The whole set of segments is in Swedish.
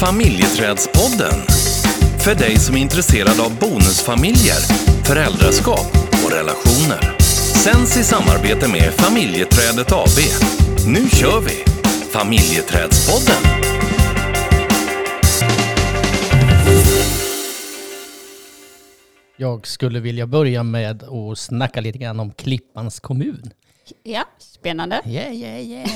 Familjeträdspodden. För dig som är intresserad av bonusfamiljer, föräldraskap och relationer. Sänds i samarbete med Familjeträdet AB. Nu kör vi! Familjeträdspodden. Jag skulle vilja börja med att snacka lite grann om Klippans kommun. Ja, spännande. Yeah, yeah, yeah.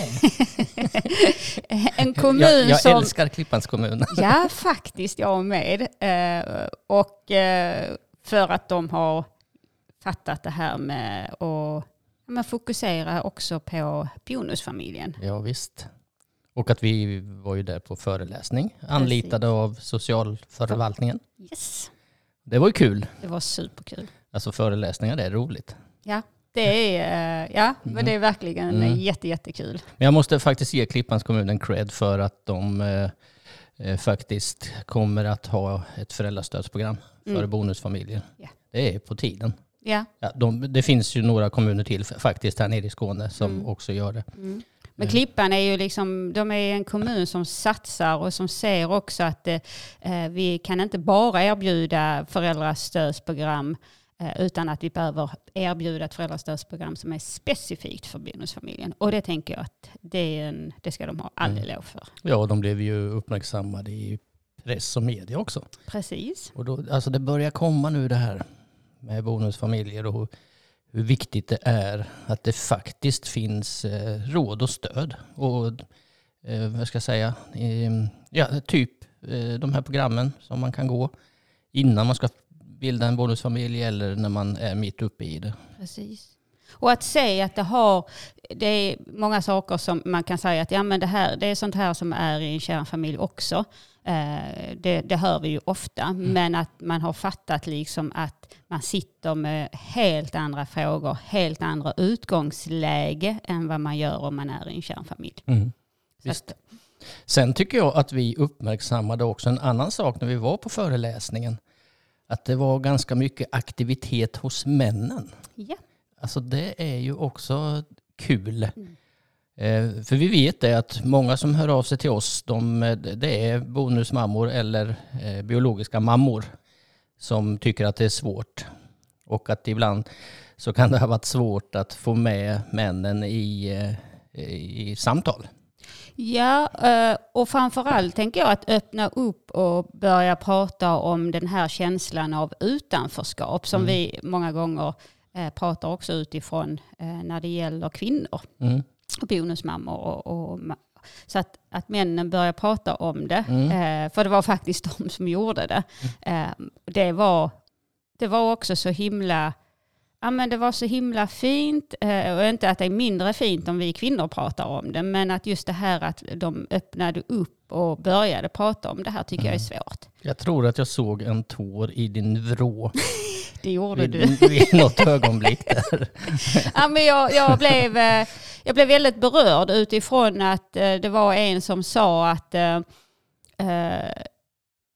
En kommun jag jag som... älskar Klippans kommun. Ja, faktiskt jag med. Eh, och eh, för att de har fattat det här med att men fokusera också på bonusfamiljen. Ja, visst. Och att vi var ju där på föreläsning, anlitade av socialförvaltningen. Yes, Det var ju kul. det var superkul. Alltså föreläsningar, det är roligt. Ja, det är, eh, ja, men det är verkligen Mm. jätte, jättekul. Men jag måste faktiskt ge Klippans kommun en cred för att de eh, eh, faktiskt kommer att ha ett föräldrastödsprogram för Mm. bonusfamiljer. Ja. Det är på tiden. Ja. Ja, de, det finns ju några kommuner till faktiskt här nere i Skåne som Mm. också gör det. Mm. Men Eh. Klippan är ju liksom, de är en kommun som satsar och som ser också att eh, vi kan inte bara erbjuda föräldrastödsprogram eh, utan att vi behöver erbjuda ett föräldrastödsprogram som är specifikt för bonusfamiljen. Och det tänker jag att det, en, det ska de ha all Mm. eloge för. Ja, och de blev ju uppmärksammade i press och media också. Precis. Och då, alltså det börjar komma nu det här med bonusfamiljer och hur viktigt det är att det faktiskt finns eh, råd och stöd. Och eh, vad ska jag säga, eh, ja, typ eh, de här programmen som man kan gå innan man ska bilda en bonusfamilj eller när man är mitt uppe i det. Precis. Och att se att det har, det är många saker som man kan säga att ja, men det, här, det är sånt här som är i en kärnfamilj också. Eh, det, det hör vi ju ofta, men att man har fattat liksom att man sitter med helt andra frågor, helt andra utgångsläge än vad man gör om man är i en kärnfamilj. Visst. att, Sen tycker jag att vi uppmärksammade också en annan sak när vi var på föreläsningen. Att det var ganska mycket aktivitet hos männen. ja. Alltså det är ju också kul. Mm. Eh, för vi vet det att många som hör av sig till oss, de, det är bonusmammor eller eh, biologiska mammor som tycker att det är svårt. Och att ibland så kan det ha varit svårt att få med männen i, eh, i samtal. Ja, eh, och framförallt tänker jag att öppna upp och börja prata om den här känslan av utanförskap som Mm. vi många gånger eh, pratar också utifrån eh, när det gäller kvinnor Mm. och bonusmammor. Och, och, så att, att männen börjar prata om det, Mm. för det var faktiskt de som gjorde det. Eh, det, var, det var också så himla Ja, men det var så himla fint, eh, och inte att det är mindre fint om vi kvinnor pratar om det, men att just det här att de öppnade upp och började prata om det här tycker jag är svårt. Jag tror att jag såg en tår i din vrå Det gjorde vid, du. vid något ögonblick där. Ja, men jag, jag, blev, eh, jag blev väldigt berörd utifrån att eh, det var en som sa att,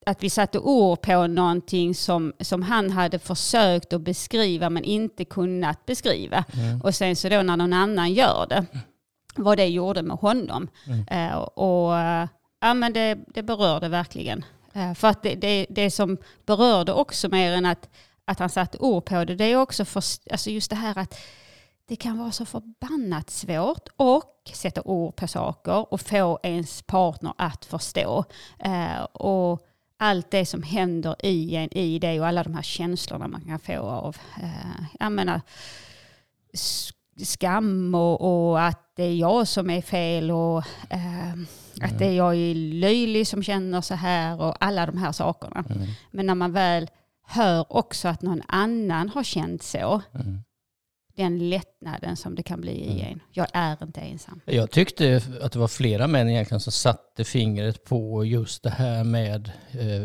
att vi satte ord på någonting som, som han hade försökt att beskriva men inte kunnat beskriva. Mm. Och sen så då när någon annan gör det, vad det gjorde med honom. Mm. Eh, och eh, ja, men det, det berörde verkligen. Eh, för att det, det, det som berörde också mer än att, att han satte ord på det, det är också för, alltså just det här att det kan vara så förbannat svårt och sätta ord på saker och få ens partner att förstå. Eh, och allt det som händer i en i det och alla de här känslorna man kan få av eh, jag menar, skam och, och att det är jag som är fel och eh, att det är jag är löjlig som känner så här och alla de här sakerna. Mm. Men när man väl hör också att någon annan har känt så, Mm. Den lättnaden som det kan bli i en. Jag är inte ensam. Jag tyckte att det var flera män egentligen som satte fingret på just det här med eh,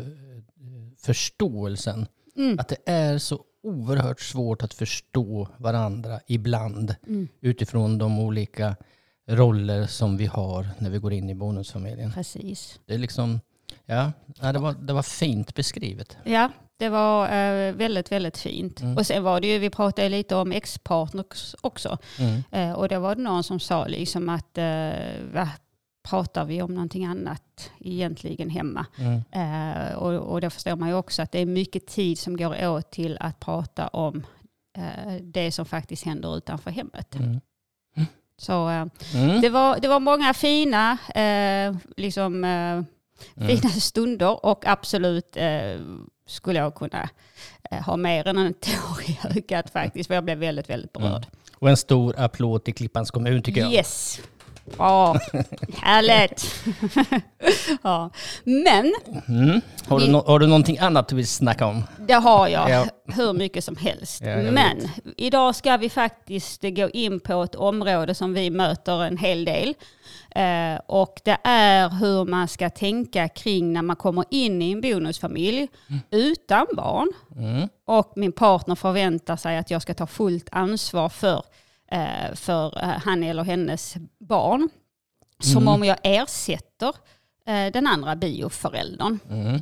förståelsen. Mm. Att det är så oerhört svårt att förstå varandra ibland Mm. utifrån de olika roller som vi har när vi går in i bonusfamiljen. Precis. Det är liksom, ja, ja, det, var, det var fint beskrivet. Ja, det var eh, väldigt, väldigt fint. Mm. Och sen var det ju, vi pratade lite om ex-partners också. Mm. Eh, och då var det någon som sa liksom att eh, va, pratar vi om någonting annat egentligen hemma. Mm. Eh, och, och då förstår man ju också att det är mycket tid som går åt till att prata om eh, det som faktiskt händer utanför hemmet. Mm. Så eh, Mm. det, var, det var många fina, liksom, Mm. fina stunder och absolut eh, skulle jag kunna eh, ha mer än en tår i ögat faktiskt. För jag blev väldigt, väldigt berörd. Och en stor applåd till Klippans kommun tycker jag. Yes. Bra, härligt. ja. Men Mm. Har, du no- har du någonting annat du vill snacka om? det har jag Ja. hur mycket som helst. Ja, Men idag ska vi faktiskt gå in på ett område som vi möter en hel del. Eh, och det är hur man ska tänka kring när man kommer in i en bonusfamilj utan barn. Mm. Och min partner förväntar sig att jag ska ta fullt ansvar för, för eh, han eller hennes barn. Som Mm. om jag ersätter eh, den andra bioföräldern. Mm.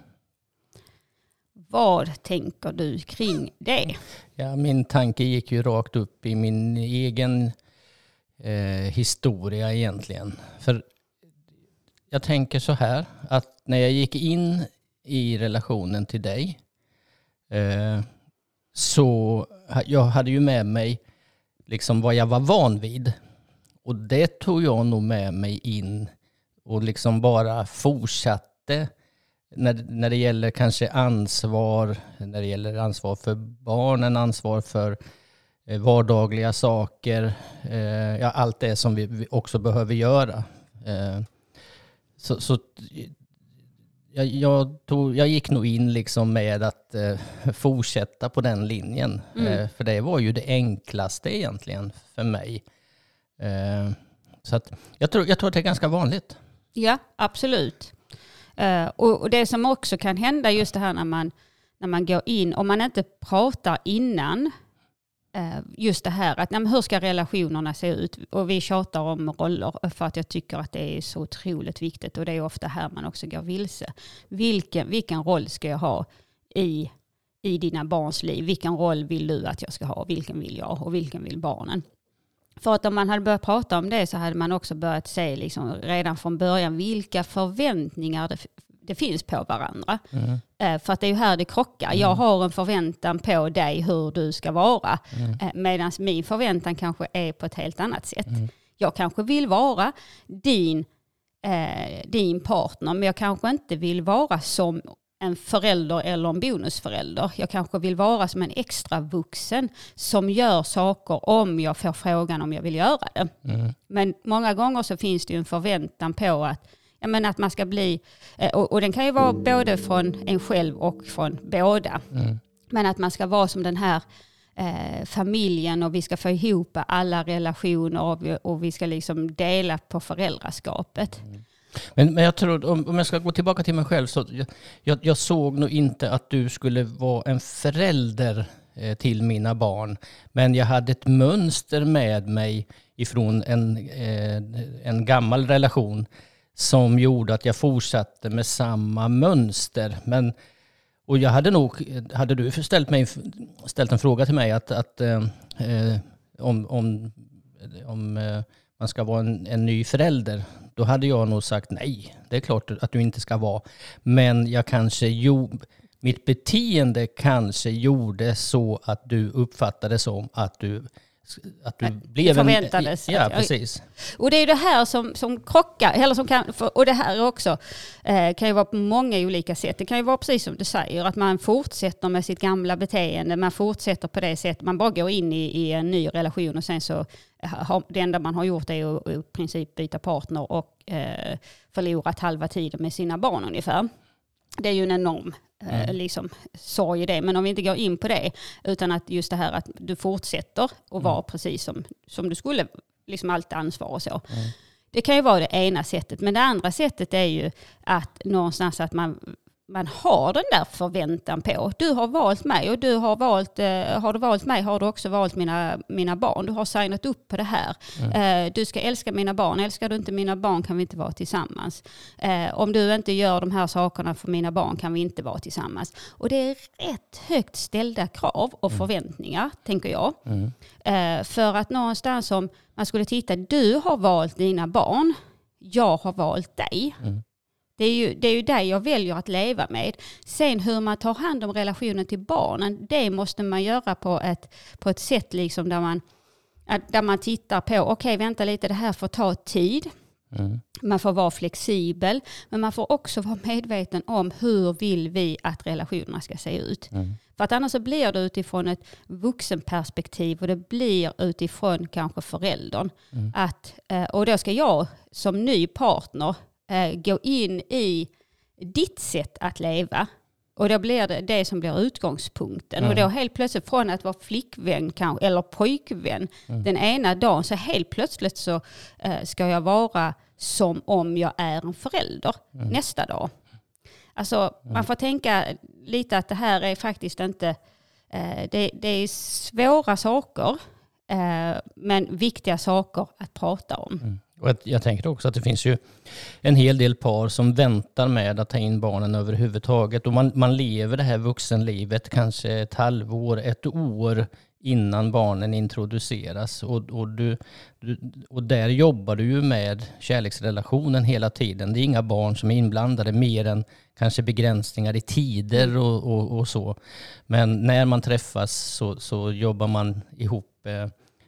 Vad tänker du kring det? Ja, min tanke gick ju rakt upp i min egen eh, historia egentligen. För jag tänker så här, att när jag gick in i relationen till dig eh, så jag hade ju med mig liksom vad jag var van vid. Och det tog jag nog med mig in och liksom bara fortsatte när, när det gäller kanske ansvar, när det gäller ansvar för barnen, ansvar för eh, vardagliga saker, eh, ja, allt det som vi, vi också behöver göra. Eh, så så jag, jag, tog, jag gick nog in liksom med att eh, fortsätta på den linjen. Eh, för det var ju det enklaste egentligen för mig. Eh, så att jag, tror, jag tror att det är ganska vanligt. Ja, absolut. Eh, och, och det som också kan hända just det här när man, när man går in, om man inte pratar innan, Eh, just det här att nej, hur ska relationerna se ut? Och vi tjatar om roller för att jag tycker att det är så otroligt viktigt och det är ofta här man också går vilse. Vilken, vilken roll ska jag ha i, i dina barns liv? Vilken roll vill du att jag ska ha? Vilken vill jag och vilken vill barnen? För att om man hade börjat prata om det så hade man också börjat se liksom redan från början vilka förväntningar det, det finns på varandra. Eh, för att det är ju här det krockar. Jag har en förväntan på dig hur du ska vara. Eh, Medan min förväntan kanske är på ett helt annat sätt. Jag kanske vill vara din, eh, din partner men jag kanske inte vill vara som en förälder eller en bonusförälder. Jag kanske vill vara som en extra vuxen som gör saker om jag får frågan om jag vill göra det. Men många gånger så finns det ju en förväntan på att, ja, men att man ska bli, eh, och, och den kan ju vara både från en själv och från båda. Men att man ska vara som den här eh, familjen och vi ska få ihop alla relationer och vi, och vi ska liksom dela på föräldraskapet. Men, men jag tror, om, om jag ska gå tillbaka till mig själv, så jag, jag, jag såg nog inte att du skulle vara en förälder eh, till mina barn. Men jag hade ett mönster med mig ifrån en, eh, en gammal relation som gjorde att jag fortsatte med samma mönster. Men, och jag hade nog, hade du ställt, mig, ställt en fråga till mig att, att eh, eh, om, om, om eh, man ska vara en, en ny förälder, då hade jag nog sagt nej. Det är klart att du inte ska vara. Men jag kanske jo, mitt beteende kanske gjorde så att du uppfattade som att du, att du blev förväntades en... Ja, att precis. Och det är det här som, som krockar, eller som kan, och det här också eh, kan ju vara på många olika sätt. Det kan ju vara precis som du säger, att man fortsätter med sitt gamla beteende, man fortsätter på det sättet, man bara går in i, i en ny relation och sen så har, det enda man har gjort är att i princip byta partner och eh, förlorat halva tiden med sina barn ungefär. Det är ju en enorm eh, liksom, sorg i det. Men om vi inte går in på det, utan att just det här att du fortsätter att vara precis som, som du skulle, liksom allt ansvar och så. Det kan ju vara det ena sättet. Men det andra sättet är ju att någonstans att man, man har den där förväntan på. Du har valt mig och du har valt, eh, har du valt mig har du också valt mina, mina barn. Du har signat upp på det här. Eh, du ska älska mina barn. Älskar du inte mina barn kan vi inte vara tillsammans. Eh, om du inte gör de här sakerna för mina barn kan vi inte vara tillsammans. Och det är rätt högt ställda krav och förväntningar, tänker jag. Eh, för att någonstans om man skulle titta, du har valt dina barn. jag har valt dig. Mm. Det är, ju, det är ju dig jag väljer att leva med. Sen hur man tar hand om relationen till barnen, det måste man göra på ett, på ett sätt liksom där man, där man tittar på, okej vänta lite, det här får ta tid. Mm. Man får vara flexibel, men man får också vara medveten om hur vill vi att relationerna ska se ut. Mm. För att annars så blir det utifrån ett vuxenperspektiv och det blir utifrån kanske föräldern. Mm. Att, eh, och då ska jag som ny partner eh, gå in i ditt sätt att leva. Och då blir det det som blir utgångspunkten. Och då helt plötsligt från att vara flickvän kanske, eller pojkvän den ena dagen så helt plötsligt så eh, ska jag vara som om jag är en förälder nästa dag. Alltså man får tänka lite att det här är faktiskt inte, eh, det, det är svåra saker eh, men viktiga saker att prata om. Och jag tänker också att det finns ju en hel del par som väntar med att ta in barnen överhuvudtaget. Och man, man lever det här vuxenlivet kanske ett halvår, ett år innan barnen introduceras. Och, och, du, du, och där jobbar du ju med kärleksrelationen hela tiden. Det är inga barn som är inblandade mer än kanske begränsningar i tider och, och, och så. Men när man träffas så, så jobbar man ihop eh,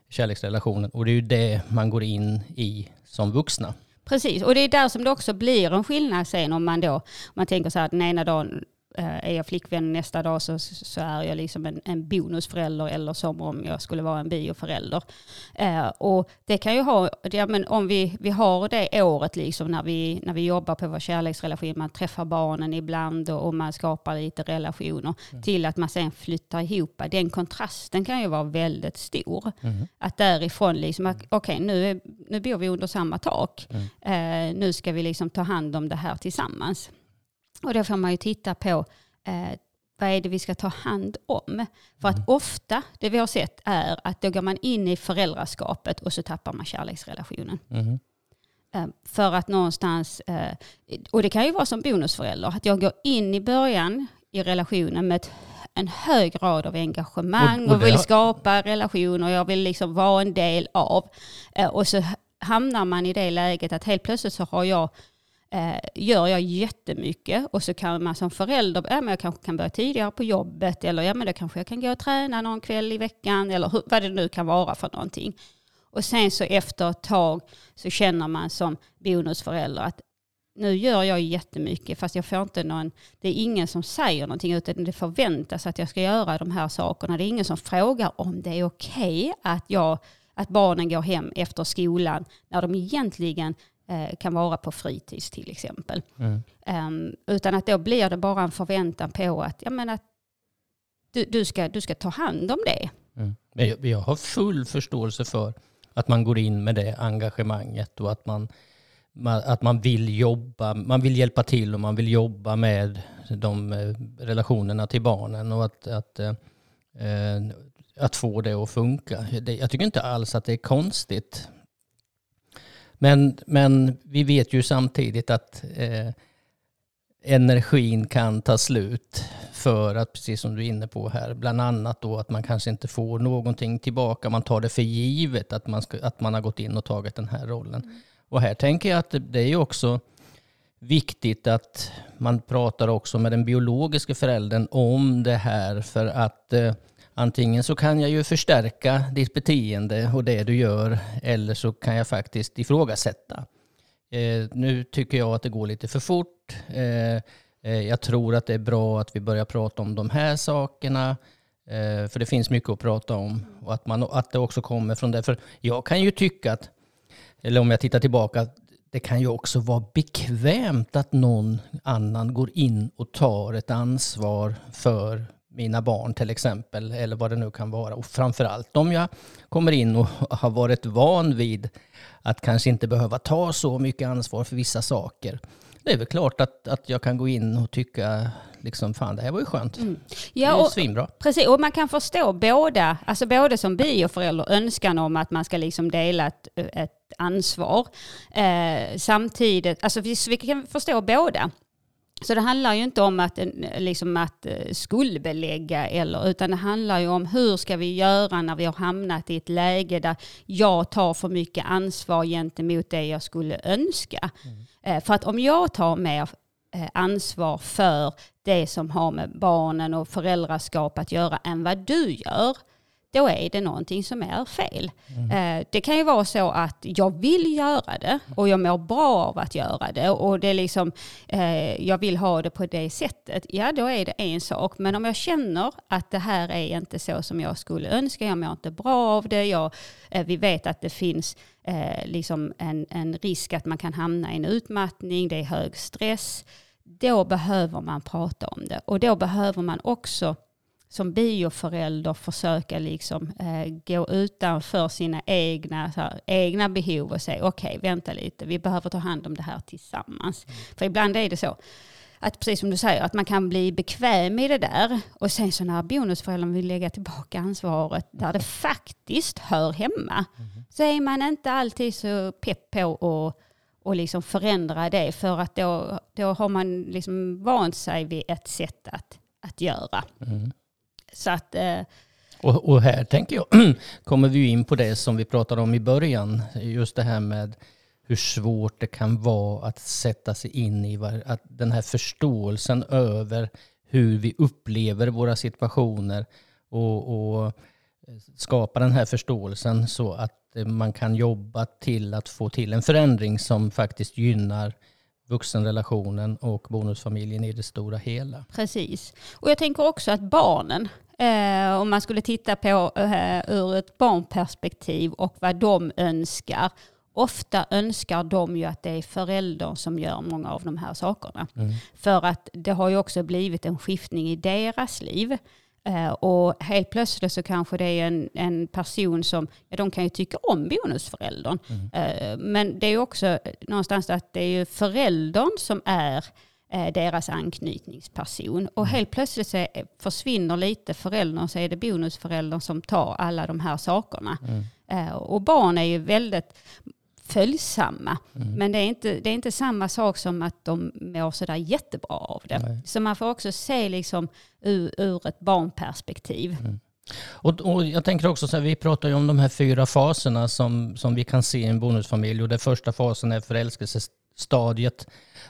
kärleksrelationen och det är ju det man går in i som vuxna. Precis, och det är där som det också blir en skillnad sen om man då, om man tänker så här den ena dagen är jag flickvän, nästa dag så, så är jag liksom en, en bonusförälder eller som om jag skulle vara en bioförälder. Eh, och det kan ju ha, ja, men om vi, vi har det året liksom när vi, när vi jobbar på vår kärleksrelation, man träffar barnen ibland och, och man skapar lite relationer till att man sen flyttar ihop. Den kontrasten kan ju vara väldigt stor. Att därifrån liksom, att, okej nu, är- nu bor vi under samma tak. Eh, nu ska vi liksom ta hand om det här tillsammans. Och då får man ju titta på eh, vad är det vi ska ta hand om. För att ofta, det vi har sett är att då går man in i föräldraskapet och så tappar man kärleksrelationen. Eh, För att någonstans, eh, och det kan ju vara som bonusförälder, att jag går in i början i relationen med en hög grad av engagemang Och- och, och vill skapa relationer, jag vill liksom vara en del av. Eh, Och så hamnar man i det läget att helt plötsligt så har jag eh, gör jag jättemycket och så kan man som förälder, ja, men jag kanske kan börja tidigare på jobbet eller ja men då kanske jag kan gå och träna någon kväll i veckan eller hur, vad det nu kan vara för någonting. Och sen så efter ett tag så känner man som bonusförälder att nu gör jag jättemycket fast jag får inte någon, det är ingen som säger någonting utan det förväntas att jag ska göra de här sakerna. Det är ingen som frågar om det är okej att, jag, att barnen går hem efter skolan när de egentligen kan vara på fritids till exempel. Mm. Ehm, utan att då blir det bara en förväntan på att, jag menar, att du, du, ska, du ska ta hand om det. Mm. Men jag, jag har full förståelse för att man går in med det engagemanget och att man, ma- att man vill jobba, man vill hjälpa till och man vill jobba med de eh, relationerna till barnen och att, att, eh, eh, att få det att funka. Jag tycker inte alls att det är konstigt. Men, men vi vet ju samtidigt att eh, energin kan ta slut för att, precis som du är inne på här, bland annat då att man kanske inte får någonting tillbaka. Man tar det för givet att man, ska, att man har gått in och tagit den här rollen. Och här tänker jag att det, det är ju också viktigt att man pratar också med den biologiska föräldern om det här för att eh, antingen så kan jag ju förstärka ditt beteende och det du gör eller så kan jag faktiskt ifrågasätta. Eh, nu tycker jag att det går lite för fort. Eh, eh, jag tror att det är bra att vi börjar prata om de här sakerna. Eh, för det finns mycket att prata om. Och att, man, att det också kommer från det. För jag kan ju tycka att, eller om jag tittar tillbaka, att det kan ju också vara bekvämt att någon annan går in och tar ett ansvar för mina barn till exempel, eller vad det nu kan vara. Och framförallt om jag kommer in och har varit van vid att kanske inte behöva ta så mycket ansvar för vissa saker. Det är väl klart att, att jag kan gå in och tycka, liksom, fan det här var ju skönt. det är Ja, och, svinbra. Precis, och man kan förstå båda, alltså både som bioförälder önskan om att man ska liksom dela ett, ett ansvar. Eh, samtidigt, alltså vi, vi kan förstå båda. Så det handlar ju inte om att, liksom att eh, skuldbelägga, eller, utan det handlar ju om hur ska vi göra när vi har hamnat i ett läge där jag tar för mycket ansvar gentemot det jag skulle önska. Mm. För att om jag tar mer eh, ansvar för det som har med barnen och föräldraskap att göra än vad du gör, då är det någonting som är fel. Mm. Eh, det kan ju vara så att jag vill göra det och jag mår bra av att göra det och det är liksom, eh, jag vill ha det på det sättet. Ja, då är det en sak. Men om jag känner att det här är inte så som jag skulle önska, jag mår inte bra av det, jag, eh, vi vet att det finns liksom en, en risk att man kan hamna i en utmattning, det är hög stress, då behöver man prata om det. Och då behöver man också som bioförälder försöka liksom, eh, gå utanför sina egna, här, egna behov och säga okej, okay, vänta lite, vi behöver ta hand om det här tillsammans. Mm. För ibland är det så att precis som du säger, att man kan bli bekväm i det där och sen så när bonusföräldern vill lägga tillbaka ansvaret där det faktiskt hör hemma mm. så är man inte alltid så pepp på att och liksom förändra det för att då, då har man liksom vant sig vid ett sätt att, att göra. Mm. Så att, eh, och, och, här tänker jag, kommer vi in på det som vi pratade om i början, just det här med hur svårt det kan vara att sätta sig in i att den här förståelsen över hur vi upplever våra situationer och, och skapa den här förståelsen så att man kan jobba till att få till en förändring som faktiskt gynnar vuxenrelationen och bonusfamiljen i det stora hela. Precis. Och jag tänker också att barnen, eh, om man skulle titta på eh, ur ett barnperspektiv och vad de önskar. Ofta önskar de ju att det är föräldern som gör många av de här sakerna. Mm. För att det har ju också blivit en skiftning i deras liv. Uh, och helt plötsligt så kanske det är en, en person som, ja, de kan ju tycka om bonusföräldern. Mm. Uh, men det är också någonstans att det är ju föräldern som är deras anknytningsperson. Och mm. helt plötsligt så försvinner lite föräldern så är det bonusföräldern som tar alla de här sakerna. Mm. och barn är ju väldigt, följsamma. Mm. Men det är, inte, det är inte samma sak som att de mår sådär jättebra av det. Nej. Så man får också se liksom ur, ur ett barnperspektiv. Mm. Och, och, jag tänker också så här, vi pratar ju om de här fyra faserna som, som vi kan se i en bonusfamilj. Och den första fasen är förälskelsestadiet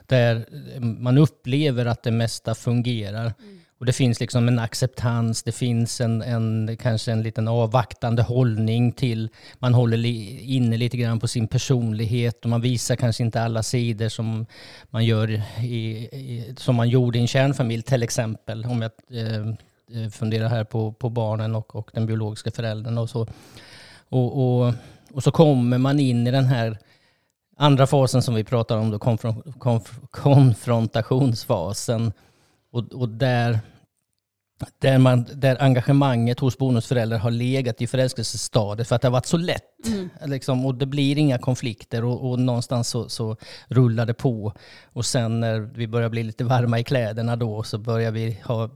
där man upplever att det mesta fungerar. Mm. Och det finns liksom en acceptans, det finns en, en, kanske en liten avvaktande hållning till, man håller li, inne lite grann på sin personlighet och man visar kanske inte alla sidor som man gör i, i som man gjorde i en kärnfamilj till exempel. Om jag eh, eh funderar här på, på barnen och, och den biologiska föräldern och så. Och, och, och så kommer man in i den här andra fasen som vi pratar om, då, konfron, konf, konfrontationsfasen. Och, och där där, man, där engagemanget hos bonusföräldrar har legat i förälskelsestadiet för att det har varit så lätt. Mm. Liksom, och det blir inga konflikter och, och någonstans så, så, rullar det på. Och sen när vi börjar bli lite varma i kläderna då så börjar vi ha,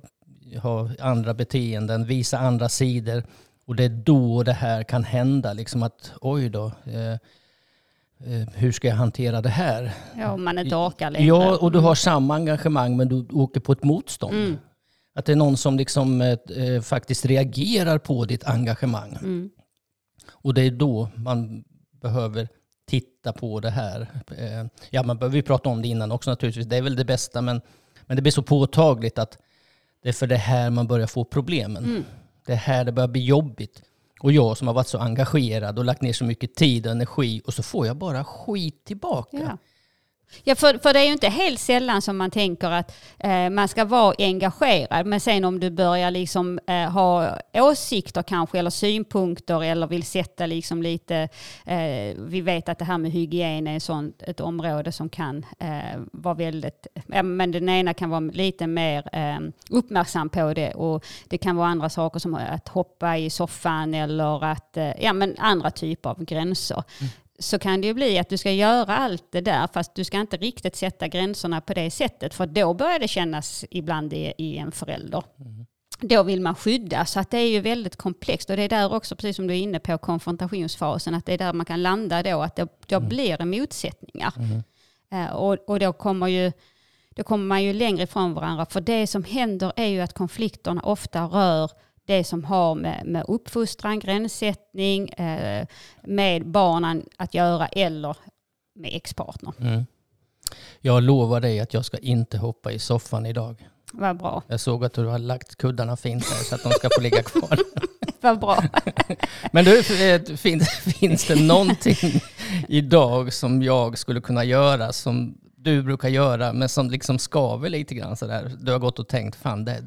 ha andra beteenden, visa andra sidor. Och det är då det här kan hända, liksom att oj då. Eh, eh hur ska jag hantera det här? Ja, man inte orkar längre. Ja, och du har samma engagemang men du åker på ett motstånd. Mm. Att det är någon som liksom, eh, eh, faktiskt reagerar på ditt engagemang. Mm. Och det är då man behöver titta på det här. Eh, ja, man behöver ju prata om det innan också naturligtvis. Det är väl det bästa, men, men det blir så påtagligt att det är för det här man börjar få problemen. Mm. Det är här det börjar bli jobbigt. Och jag som har varit så engagerad och lagt ner så mycket tid och energi och så får jag bara skit tillbaka. Ja. Ja, för, för det är ju inte helt sällan som man tänker att eh, man ska vara engagerad, men sen om du börjar liksom eh, ha åsikter kanske, eller synpunkter, eller vill sätta liksom lite, eh, vi vet att det här med hygien är sånt, ett område som kan eh, vara väldigt, men den ena kan vara lite mer eh, uppmärksam på det och det kan vara andra saker som att hoppa i soffan eller att, eh, ja men andra typer av gränser. Mm så kan det ju bli att du ska göra allt det där fast du ska inte riktigt sätta gränserna på det sättet för då börjar det kännas ibland i, i en förälder. Mm. Då vill man skydda så att det är ju väldigt komplext och det är där också precis som du är inne på konfrontationsfasen att det är där man kan landa då att det, då mm. blir det motsättningar. Mm. Uh, och, och då kommer ju då kommer man ju längre ifrån varandra. För det som händer är ju att konflikterna ofta rör det som har med, med uppfostran, gränssättning, eh, med barnen att göra eller med ex-partner. Mm. Jag lovar dig att jag ska inte hoppa i soffan idag. Vad bra. Jag såg att du har lagt kuddarna fint där så att de ska få ligga kvar. Vad bra. Men du, eh, finns, finns det någonting idag som jag skulle kunna göra som du brukar göra men som liksom skaver lite grann sådär? Du har gått och tänkt, fan det,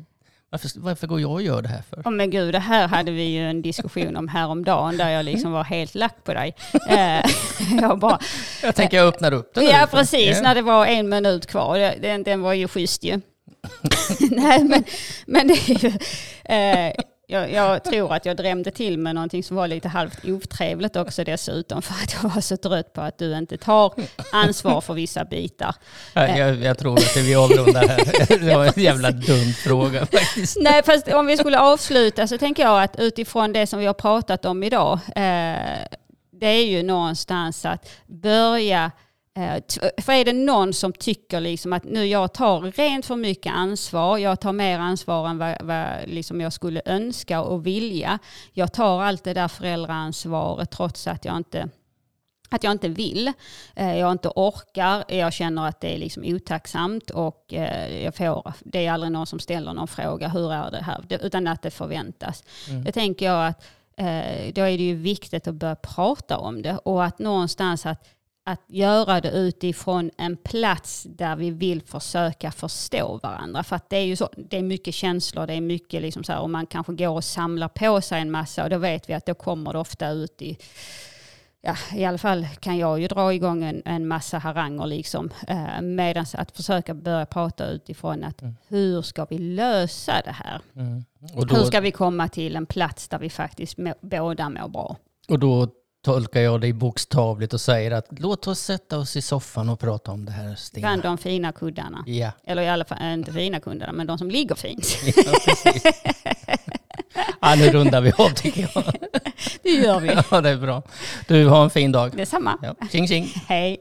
varför, varför går jag och gör det här för? Oh, men gud, det här hade vi ju en diskussion om häromdagen där jag liksom var helt lack på dig. Eh, jag, bara, jag tänker jag öppnar upp den Ja, precis. Ja. När det var en minut kvar. Den, den var ju schysst ju. Nej, men, men det är ju... Eh, jag, jag, tror att jag drämde till med någonting som var lite halvt otrevligt också dessutom för att jag var så trött på att du inte tar ansvar för vissa bitar. Jag, jag tror att vi avrundar här. Det var en jävla dum fråga faktiskt. Nej, fast om vi skulle avsluta så tänker jag att utifrån det som vi har pratat om idag, eh, det är ju någonstans att börja för är det någon som tycker liksom att nu jag tar rent för mycket ansvar, jag tar mer ansvar än vad, vad liksom jag skulle önska och vilja. Jag tar allt det där föräldraansvaret trots att jag inte att jag inte vill, eh, jag inte orkar, jag känner att det är liksom otacksamt och eh, jag får, det är aldrig någon som ställer någon fråga, hur är det här? Utan att det förväntas. Mm. Det tänker jag att då är det ju viktigt att börja prata om det och att någonstans att att göra det utifrån en plats där vi vill försöka förstå varandra. För att det är ju så, det är mycket känslor, det är mycket liksom så här, och man kanske går och samlar på sig en massa och då vet vi att då kommer det ofta ut i Ja, i alla fall kan jag ju dra igång en, en massa haranger liksom. Eh, Medan att försöka börja prata utifrån att mm. hur ska vi lösa det här? Mm. Då, hur ska vi komma till en plats där vi faktiskt må, båda mår bra? Och då tolkar jag dig bokstavligt och säger att låt oss sätta oss i soffan och prata om det här. Stina. Bland de fina kuddarna. Ja. Eller i alla fall inte fina kuddarna, men de som ligger fint. Ja, ja, nu rundar vi av tycker jag. Det gör vi. Ja, det är bra. Du, har en fin dag. Detsamma. Ja. Tjing tjing. Hej.